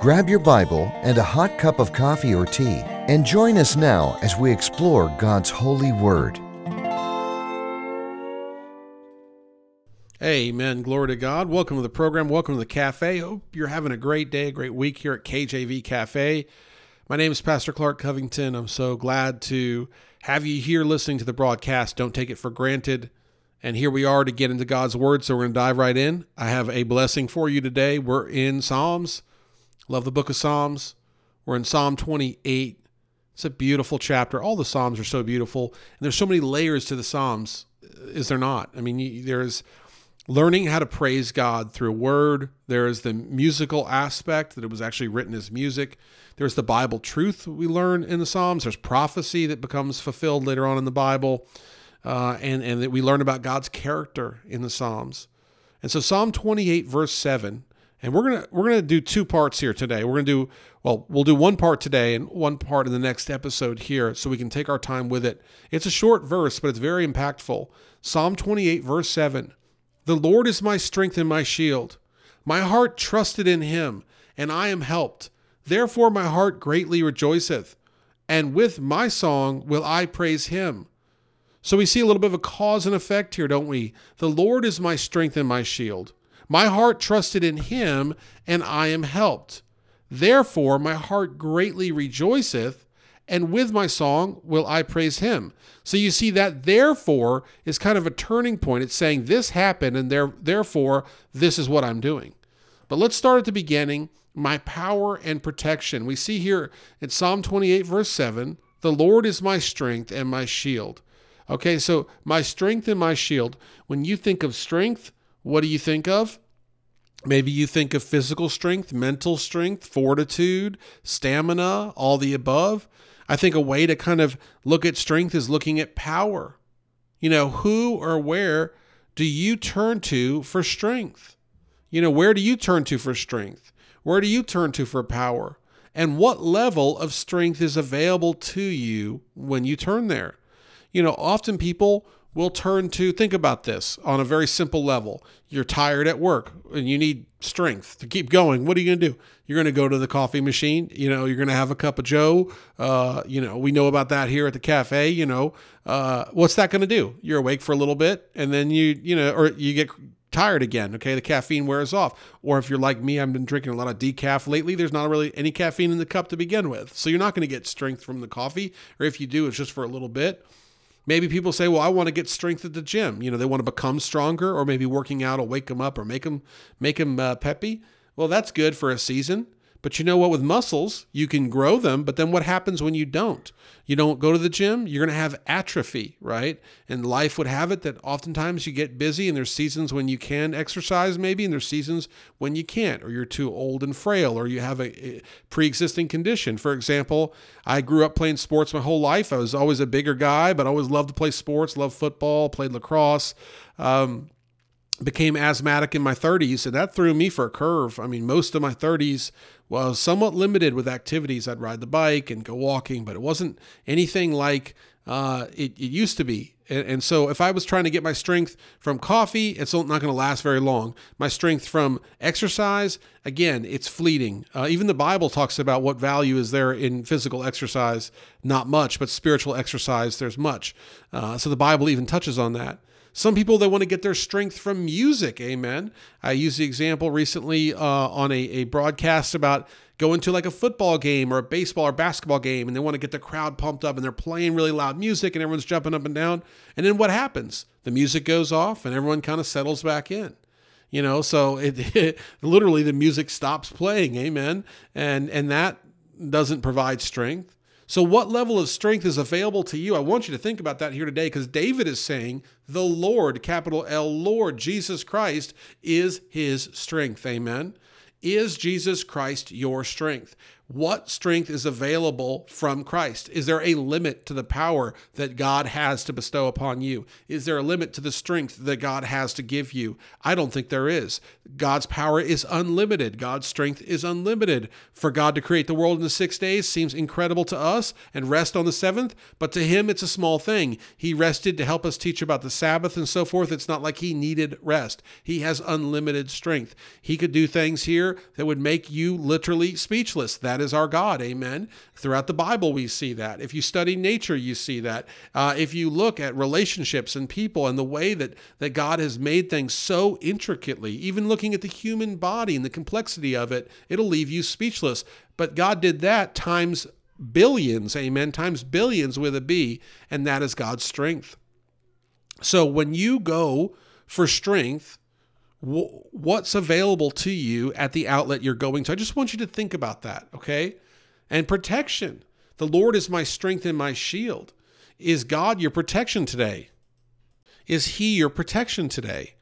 Grab your Bible and a hot cup of coffee or tea and join us now as we explore God's holy word. Amen. Glory to God. Welcome to the program. Welcome to the cafe. Hope you're having a great day, a great week here at KJV Cafe. My name is Pastor Clark Covington. I'm so glad to have you here listening to the broadcast. Don't take it for granted. And here we are to get into God's Word. So we're going to dive right in. I have a blessing for you today. We're in Psalms. Love the book of Psalms. We're in Psalm 28. It's a beautiful chapter. All the Psalms are so beautiful. And there's so many layers to the Psalms, is there not? I mean, there's learning how to praise God through a word. There is the musical aspect that it was actually written as music. There's the Bible truth we learn in the Psalms. There's prophecy that becomes fulfilled later on in the Bible. Uh, and, and that we learn about God's character in the Psalms. And so Psalm 28, verse 7 and we're gonna we're gonna do two parts here today. We're gonna do well, we'll do one part today and one part in the next episode here, so we can take our time with it. It's a short verse, but it's very impactful. Psalm 28, verse 7. The Lord is my strength and my shield. My heart trusted in him, and I am helped. Therefore my heart greatly rejoiceth, and with my song will I praise him. So we see a little bit of a cause and effect here, don't we? The Lord is my strength and my shield. My heart trusted in him, and I am helped. Therefore, my heart greatly rejoiceth, and with my song will I praise him. So you see that therefore is kind of a turning point. It's saying this happened, and there, therefore, this is what I'm doing. But let's start at the beginning my power and protection. We see here in Psalm 28, verse 7 the Lord is my strength and my shield. Okay, so my strength and my shield. When you think of strength, what do you think of? Maybe you think of physical strength, mental strength, fortitude, stamina, all the above. I think a way to kind of look at strength is looking at power. You know, who or where do you turn to for strength? You know, where do you turn to for strength? Where do you turn to for power? And what level of strength is available to you when you turn there? You know, often people we'll turn to think about this on a very simple level. You're tired at work and you need strength to keep going. What are you going to do? You're going to go to the coffee machine. You know, you're going to have a cup of Joe. Uh, you know, we know about that here at the cafe. You know, uh, what's that going to do? You're awake for a little bit and then you, you know, or you get tired again. Okay, the caffeine wears off. Or if you're like me, I've been drinking a lot of decaf lately. There's not really any caffeine in the cup to begin with, so you're not going to get strength from the coffee. Or if you do, it's just for a little bit. Maybe people say, well, I want to get strength at the gym. You know, they want to become stronger, or maybe working out will wake them up or make them make them uh, peppy. Well, that's good for a season. But you know what? With muscles, you can grow them, but then what happens when you don't? You don't go to the gym, you're going to have atrophy, right? And life would have it that oftentimes you get busy and there's seasons when you can exercise, maybe, and there's seasons when you can't, or you're too old and frail, or you have a pre existing condition. For example, I grew up playing sports my whole life. I was always a bigger guy, but I always loved to play sports, loved football, played lacrosse. Um, became asthmatic in my 30s, and that threw me for a curve. I mean, most of my 30s was somewhat limited with activities. I'd ride the bike and go walking, but it wasn't anything like uh, it, it, used to be. And, and, so, if I was trying to get my strength from coffee, it's not going to last very long. My strength from exercise, again, it's fleeting. Uh, even the Bible talks about what value is there in physical exercise. Not much, but spiritual exercise, there's much. Uh, so, the Bible even touches on that. Some people they want to get their strength from music. Amen. I used the example recently uh, on a, a broadcast about going to like a football game or a baseball or basketball game, and they want to get the crowd pumped up, and they're playing really loud music, and everyone's jumping up and down. And then what happens? The music goes off, and everyone kind of settles back in you know so it, it, literally the music stops playing amen and and that doesn't provide strength so, what level of strength is available to you? I want you to think about that here today because David is saying the Lord, capital L, Lord, Jesus Christ, is his strength. Amen. Is Jesus Christ your strength? What strength is available from Christ? Is there a limit to the power that God has to bestow upon you? Is there a limit to the strength that God has to give you? I don't think there is. God's power is unlimited. God's strength is unlimited. For God to create the world in the six days seems incredible to us and rest on the seventh, but to Him it's a small thing. He rested to help us teach about the Sabbath and so forth. It's not like He needed rest. He has unlimited strength. He could do things here that would make you literally speechless. That that is our God. Amen. Throughout the Bible, we see that. If you study nature, you see that. Uh, if you look at relationships and people and the way that, that God has made things so intricately, even looking at the human body and the complexity of it, it'll leave you speechless. But God did that times billions, amen, times billions with a B, and that is God's strength. So when you go for strength, what's available to you at the outlet you're going to. I just want you to think about that, okay? And protection. The Lord is my strength and my shield. Is God your protection today? Is He your protection today?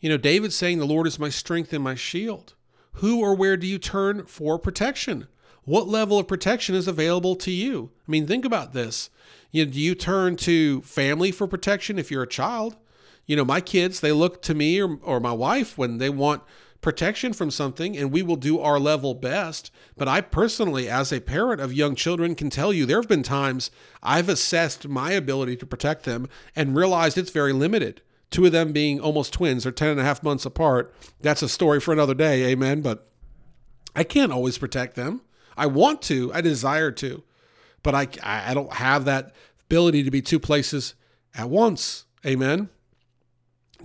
You know, David's saying, The Lord is my strength and my shield. Who or where do you turn for protection? What level of protection is available to you? I mean, think about this. You know, do you turn to family for protection if you're a child? You know, my kids, they look to me or, or my wife when they want protection from something, and we will do our level best. But I personally, as a parent of young children, can tell you there have been times I've assessed my ability to protect them and realized it's very limited. Two of them being almost twins, or 10 and a half months apart. That's a story for another day, amen. But I can't always protect them. I want to, I desire to, but I, I don't have that ability to be two places at once, amen.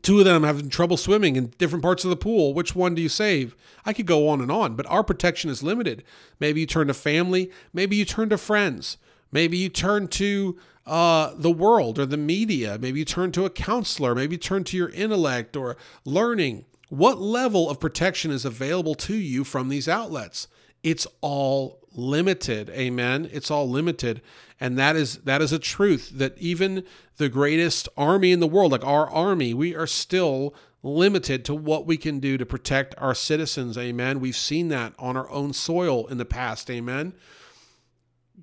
Two of them having trouble swimming in different parts of the pool. Which one do you save? I could go on and on, but our protection is limited. Maybe you turn to family. Maybe you turn to friends. Maybe you turn to uh, the world or the media. Maybe you turn to a counselor. Maybe you turn to your intellect or learning. What level of protection is available to you from these outlets? It's all limited. Amen. It's all limited. And that is that is a truth that even the greatest army in the world, like our army, we are still limited to what we can do to protect our citizens. Amen. We've seen that on our own soil in the past. Amen.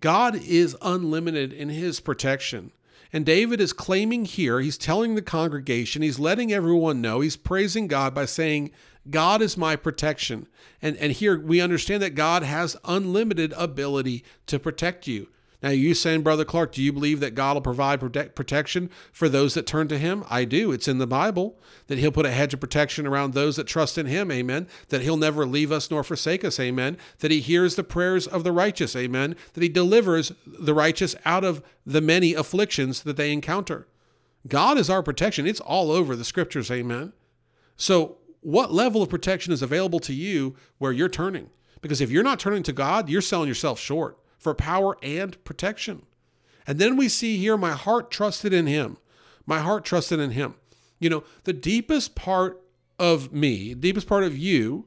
God is unlimited in his protection. And David is claiming here, he's telling the congregation, he's letting everyone know, he's praising God by saying, God is my protection. And, and here we understand that God has unlimited ability to protect you. Now, you saying, Brother Clark, do you believe that God will provide protect, protection for those that turn to Him? I do. It's in the Bible that He'll put a hedge of protection around those that trust in Him. Amen. That He'll never leave us nor forsake us. Amen. That He hears the prayers of the righteous. Amen. That He delivers the righteous out of the many afflictions that they encounter. God is our protection. It's all over the scriptures. Amen. So what level of protection is available to you where you're turning? Because if you're not turning to God, you're selling yourself short for power and protection. And then we see here, my heart trusted in Him. My heart trusted in Him. You know, the deepest part of me, deepest part of you,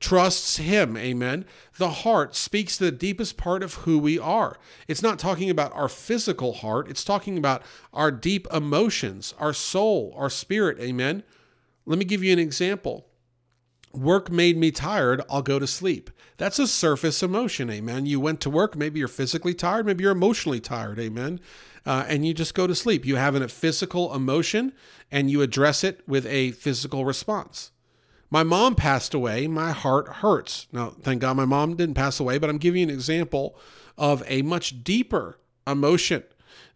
trusts him. Amen. The heart speaks to the deepest part of who we are. It's not talking about our physical heart, it's talking about our deep emotions, our soul, our spirit. Amen. Let me give you an example. Work made me tired, I'll go to sleep. That's a surface emotion, amen. You went to work, maybe you're physically tired, maybe you're emotionally tired, amen. Uh, and you just go to sleep. You have a physical emotion and you address it with a physical response. My mom passed away, my heart hurts. Now, thank God my mom didn't pass away, but I'm giving you an example of a much deeper emotion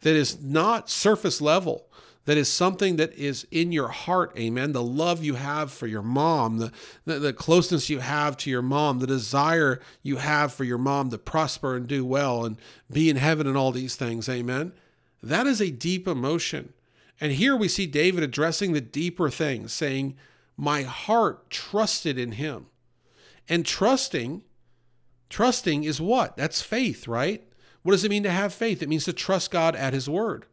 that is not surface level that is something that is in your heart, amen. The love you have for your mom, the, the, the, closeness you have to your mom, the desire you have for your mom to prosper and do well and be in heaven and all these things, amen. That is a deep emotion. And here we see David addressing the deeper things, saying, My heart trusted in him. And trusting, trusting is what? That's faith, right? What does it mean to have faith? It means to trust God at his word.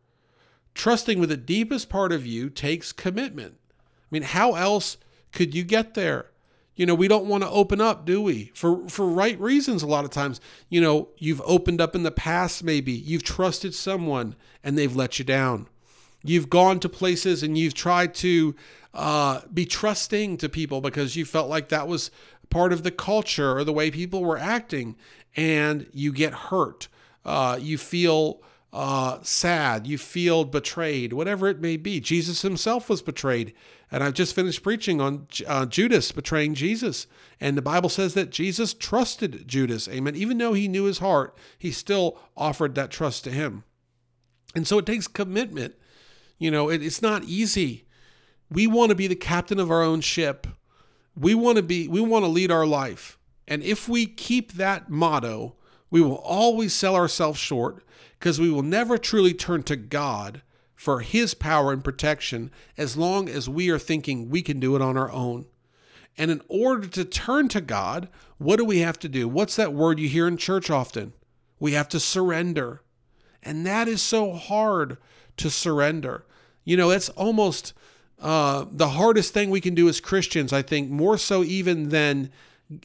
Trusting with the deepest part of you takes commitment. I mean, how else could you get there? You know, we don't want to open up, do we? For for right reasons a lot of times. You know, you've opened up in the past maybe. You've trusted someone and they've let you down. You've gone to places and you've tried to uh, be trusting to people because you felt like that was part of the culture or the way people were acting and you get hurt. Uh, you feel uh, sad. You feel betrayed, whatever it may be. Jesus himself was betrayed. And I've just finished preaching on uh, Judas betraying Jesus. And the Bible says that Jesus trusted Judas. Amen. Even though he knew his heart, he still offered that trust to him. And so it takes commitment. You know, it, it's not easy. We want to be the captain of our own ship. We want to be, we want to lead our life. And if we keep that motto, we will always sell ourselves short because we will never truly turn to God for His power and protection as long as we are thinking we can do it on our own. And in order to turn to God, what do we have to do? What's that word you hear in church often? We have to surrender. And that is so hard to surrender. You know, it's almost uh, the hardest thing we can do as Christians, I think, more so even than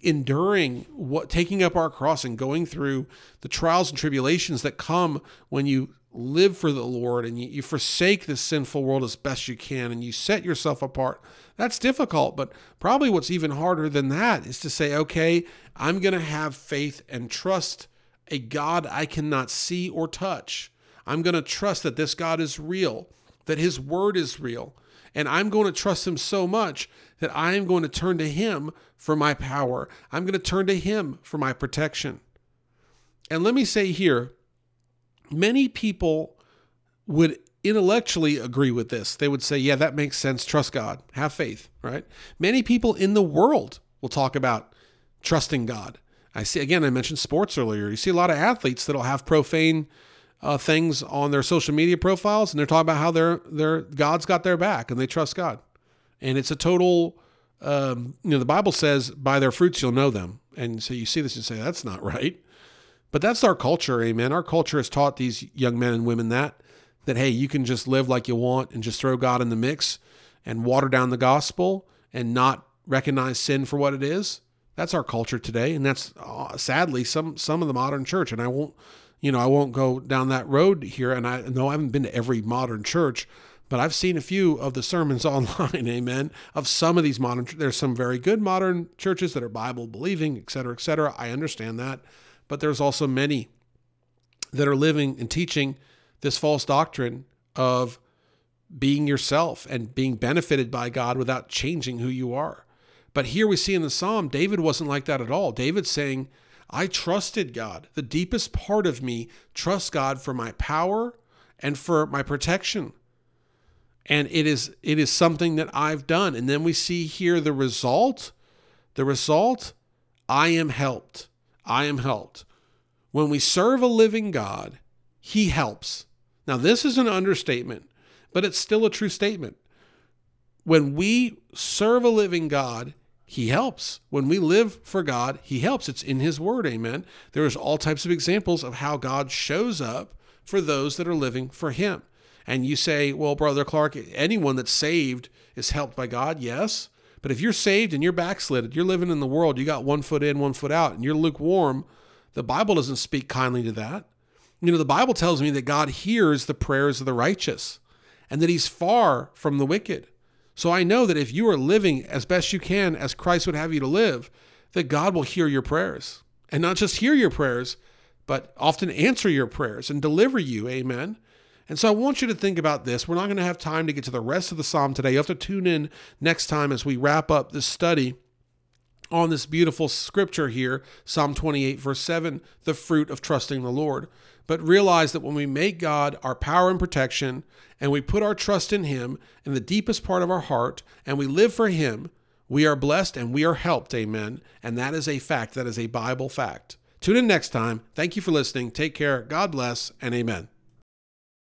enduring what taking up our cross and going through the trials and tribulations that come when you live for the Lord and you, you forsake this sinful world as best you can and you set yourself apart. That's difficult, but probably what's even harder than that is to say, okay, I'm going to have faith and trust a God I cannot see or touch. I'm going to trust that this God is real, that his word is real, and I'm going to trust him so much that I am going to turn to him for my power. I'm going to turn to him for my protection. And let me say here, many people would intellectually agree with this. They would say, yeah, that makes sense. Trust God, have faith, right? Many people in the world will talk about trusting God. I see, again, I mentioned sports earlier. You see a lot of athletes that'll have profane uh, things on their social media profiles, and they're talking about how their their God's got their back and they trust God, and it's a total. Um, you know, the Bible says, "By their fruits you'll know them," and so you see this and say, "That's not right." But that's our culture, amen. Our culture has taught these young men and women that that hey, you can just live like you want and just throw God in the mix and water down the gospel and not recognize sin for what it is. That's our culture today, and that's uh, sadly some some of the modern church. And I won't you know, I won't go down that road here. And I know I haven't been to every modern church, but I've seen a few of the sermons online, amen, of some of these modern, there's some very good modern churches that are Bible believing, et cetera, et cetera. I understand that. But there's also many that are living and teaching this false doctrine of being yourself and being benefited by God without changing who you are. But here we see in the psalm, David wasn't like that at all. David's saying, I trusted God. The deepest part of me trusts God for my power and for my protection. And it is it is something that I've done. And then we see here the result. The result, I am helped. I am helped. When we serve a living God, he helps. Now this is an understatement, but it's still a true statement. When we serve a living God, he helps. When we live for God, He helps. It's in His Word, amen. There's all types of examples of how God shows up for those that are living for Him. And you say, well, Brother Clark, anyone that's saved is helped by God. Yes. But if you're saved and you're backslidden, you're living in the world, you got one foot in, one foot out, and you're lukewarm, the Bible doesn't speak kindly to that. You know, the Bible tells me that God hears the prayers of the righteous and that He's far from the wicked. So I know that if you are living as best you can as Christ would have you to live, that God will hear your prayers. And not just hear your prayers, but often answer your prayers and deliver you. Amen. And so I want you to think about this. We're not going to have time to get to the rest of the psalm today. You have to tune in next time as we wrap up this study on this beautiful scripture here, Psalm 28, verse 7, the fruit of trusting the Lord. But realize that when we make God our power and protection, and we put our trust in Him in the deepest part of our heart, and we live for Him, we are blessed and we are helped. Amen. And that is a fact. That is a Bible fact. Tune in next time. Thank you for listening. Take care. God bless and amen.